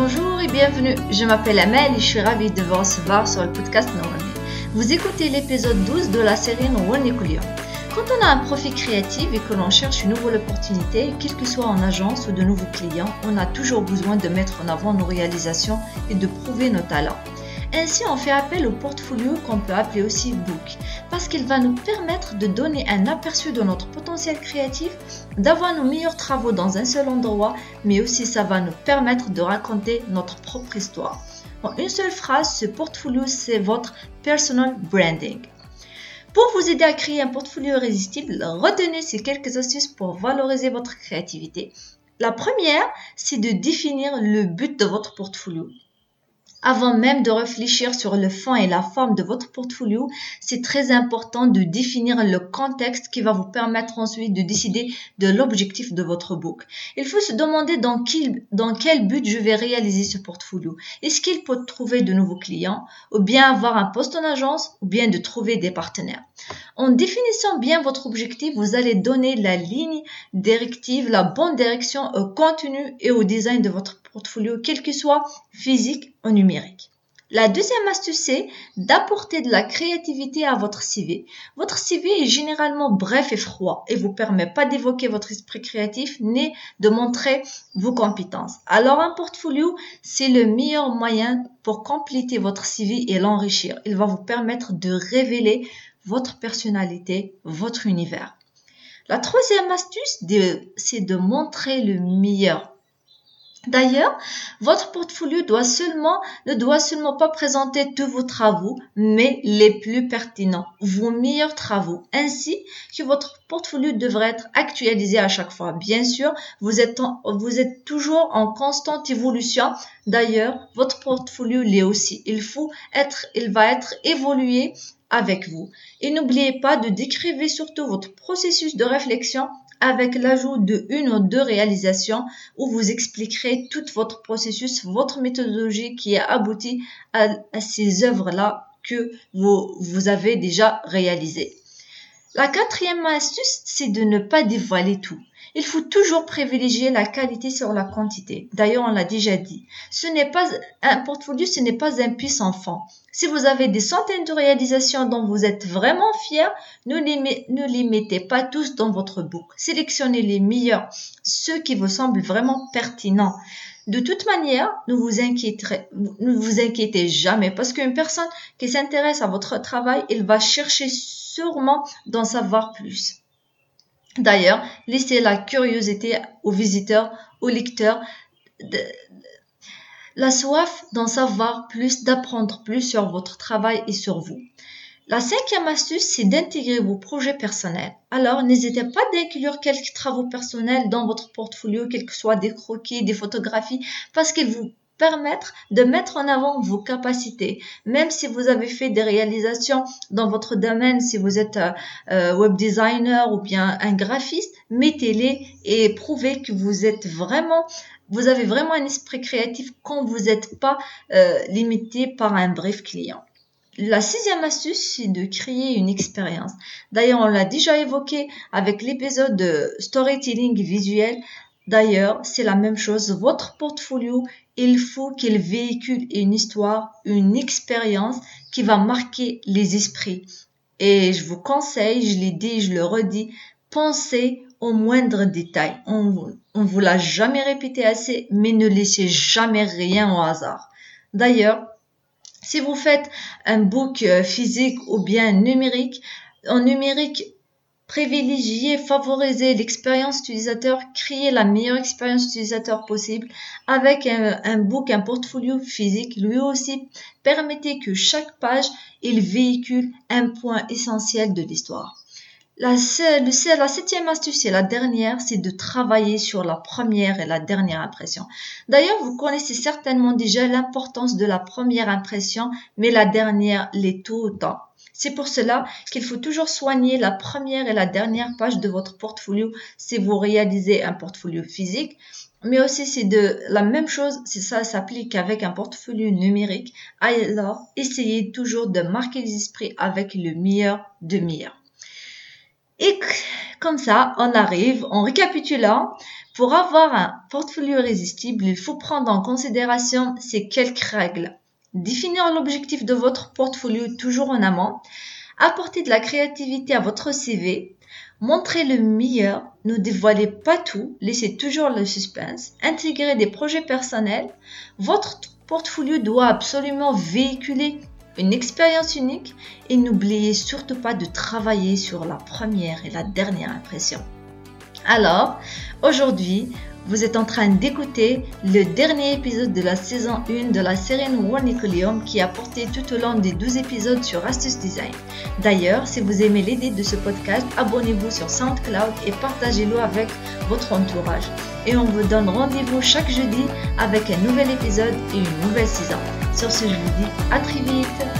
Bonjour et bienvenue. Je m'appelle Amel et je suis ravie de vous recevoir sur le podcast Norwani. Vous écoutez l'épisode 12 de la série Norwani Kulion. Quand on a un profil créatif et que l'on cherche une nouvelle opportunité, quel que soit en agence ou de nouveaux clients, on a toujours besoin de mettre en avant nos réalisations et de prouver nos talents. Ainsi, on fait appel au portfolio qu'on peut appeler aussi book, parce qu'il va nous permettre de donner un aperçu de notre potentiel créatif, d'avoir nos meilleurs travaux dans un seul endroit, mais aussi ça va nous permettre de raconter notre propre histoire. En une seule phrase, ce portfolio, c'est votre personal branding. Pour vous aider à créer un portfolio irrésistible, retenez ces quelques astuces pour valoriser votre créativité. La première, c'est de définir le but de votre portfolio. Avant même de réfléchir sur le fond et la forme de votre portfolio, c'est très important de définir le contexte qui va vous permettre ensuite de décider de l'objectif de votre book. Il faut se demander dans quel, but je vais réaliser ce portfolio. Est-ce qu'il peut trouver de nouveaux clients ou bien avoir un poste en agence ou bien de trouver des partenaires? En définissant bien votre objectif, vous allez donner la ligne directive, la bonne direction au contenu et au design de votre portfolio, quel que soit physique ou numérique. La deuxième astuce, c'est d'apporter de la créativité à votre CV. Votre CV est généralement bref et froid et vous permet pas d'évoquer votre esprit créatif ni de montrer vos compétences. Alors un portfolio, c'est le meilleur moyen pour compléter votre CV et l'enrichir. Il va vous permettre de révéler votre personnalité, votre univers. La troisième astuce, c'est de montrer le meilleur D'ailleurs, votre portfolio ne doit seulement pas présenter tous vos travaux, mais les plus pertinents, vos meilleurs travaux, ainsi que votre portfolio devrait être actualisé à chaque fois. Bien sûr, vous êtes, vous êtes toujours en constante évolution. D'ailleurs, votre portfolio l'est aussi. Il faut être, il va être évolué avec vous. Et n'oubliez pas de décrire surtout votre processus de réflexion avec l'ajout de une ou deux réalisations où vous expliquerez tout votre processus, votre méthodologie qui a abouti à, ces œuvres-là que vous, vous avez déjà réalisées. La quatrième astuce, c'est de ne pas dévoiler tout. Il faut toujours privilégier la qualité sur la quantité. D'ailleurs, on l'a déjà dit. Ce n'est pas un portfolio, ce n'est pas un puissant enfant. Si vous avez des centaines de réalisations dont vous êtes vraiment fier, ne les, mettez pas tous dans votre book. Sélectionnez les meilleurs, ceux qui vous semblent vraiment pertinents. De toute manière, ne vous inquiétez jamais parce qu'une personne qui s'intéresse à votre travail, elle va chercher sûrement d'en savoir plus. D'ailleurs, laissez la curiosité aux visiteurs, aux lecteurs, la soif d'en savoir plus, d'apprendre plus sur votre travail et sur vous. La cinquième astuce, c'est d'intégrer vos projets personnels. Alors, n'hésitez pas d'inclure quelques travaux personnels dans votre portfolio, quels que soient des croquis, des photographies, parce qu'ils vous permettre de mettre en avant vos capacités. Même si vous avez fait des réalisations dans votre domaine, si vous êtes euh, euh, web designer ou bien un graphiste, mettez-les et prouvez que vous êtes vraiment vous avez vraiment un esprit créatif quand vous n'êtes pas euh, limité par un brief client. La sixième astuce, c'est de créer une expérience. D'ailleurs, on l'a déjà évoqué avec l'épisode de storytelling visuel. D'ailleurs, c'est la même chose. Votre portfolio, il faut qu'il véhicule une histoire, une expérience qui va marquer les esprits. Et je vous conseille, je l'ai dit, je le redis, pensez au moindre détail. On ne vous l'a jamais répété assez, mais ne laissez jamais rien au hasard. D'ailleurs, si vous faites un book euh, physique ou bien numérique, en numérique, privilégier, favoriser l'expérience utilisateur, créer la meilleure expérience utilisateur possible avec un, book, un portfolio physique. Lui aussi, permettez que chaque page, il véhicule un point essentiel de l'histoire. La, septième astuce et la dernière, c'est de travailler sur la première et la dernière impression. D'ailleurs, vous connaissez certainement déjà l'importance de la première impression, mais la dernière l'est tout autant. C'est pour cela qu'il faut toujours soigner la première et la dernière page de votre portfolio si vous réalisez un portfolio physique. Mais aussi, c'est de la même chose, si ça s'applique avec un portfolio numérique. Alors, essayez toujours de marquer les esprits avec le meilleur de meilleur. Et comme ça, on arrive, en récapitulant, Pour avoir un portfolio irrésistible, il faut prendre en considération ces quelques règles. Définir l'objectif de votre portfolio toujours en amont, apporter de la créativité à votre CV, montrer le meilleur, ne dévoilez pas tout, laissez toujours le suspense, intégrer des projets personnels. Votre portfolio doit absolument véhiculer une expérience unique. Et n'oubliez surtout pas de travailler sur la première et la dernière impression. Alors, aujourd'hui, vous êtes en train d'écouter le dernier épisode de la saison 1 de la série Warnicolium qui a porté tout au long des 12 épisodes sur Astuce Design. D'ailleurs, si vous aimez l'idée de ce podcast, abonnez-vous sur SoundCloud et partagez-le avec votre entourage. Et on vous donne rendez-vous chaque jeudi avec un nouvel épisode et une nouvelle saison. Sur ce, je vous dis à très vite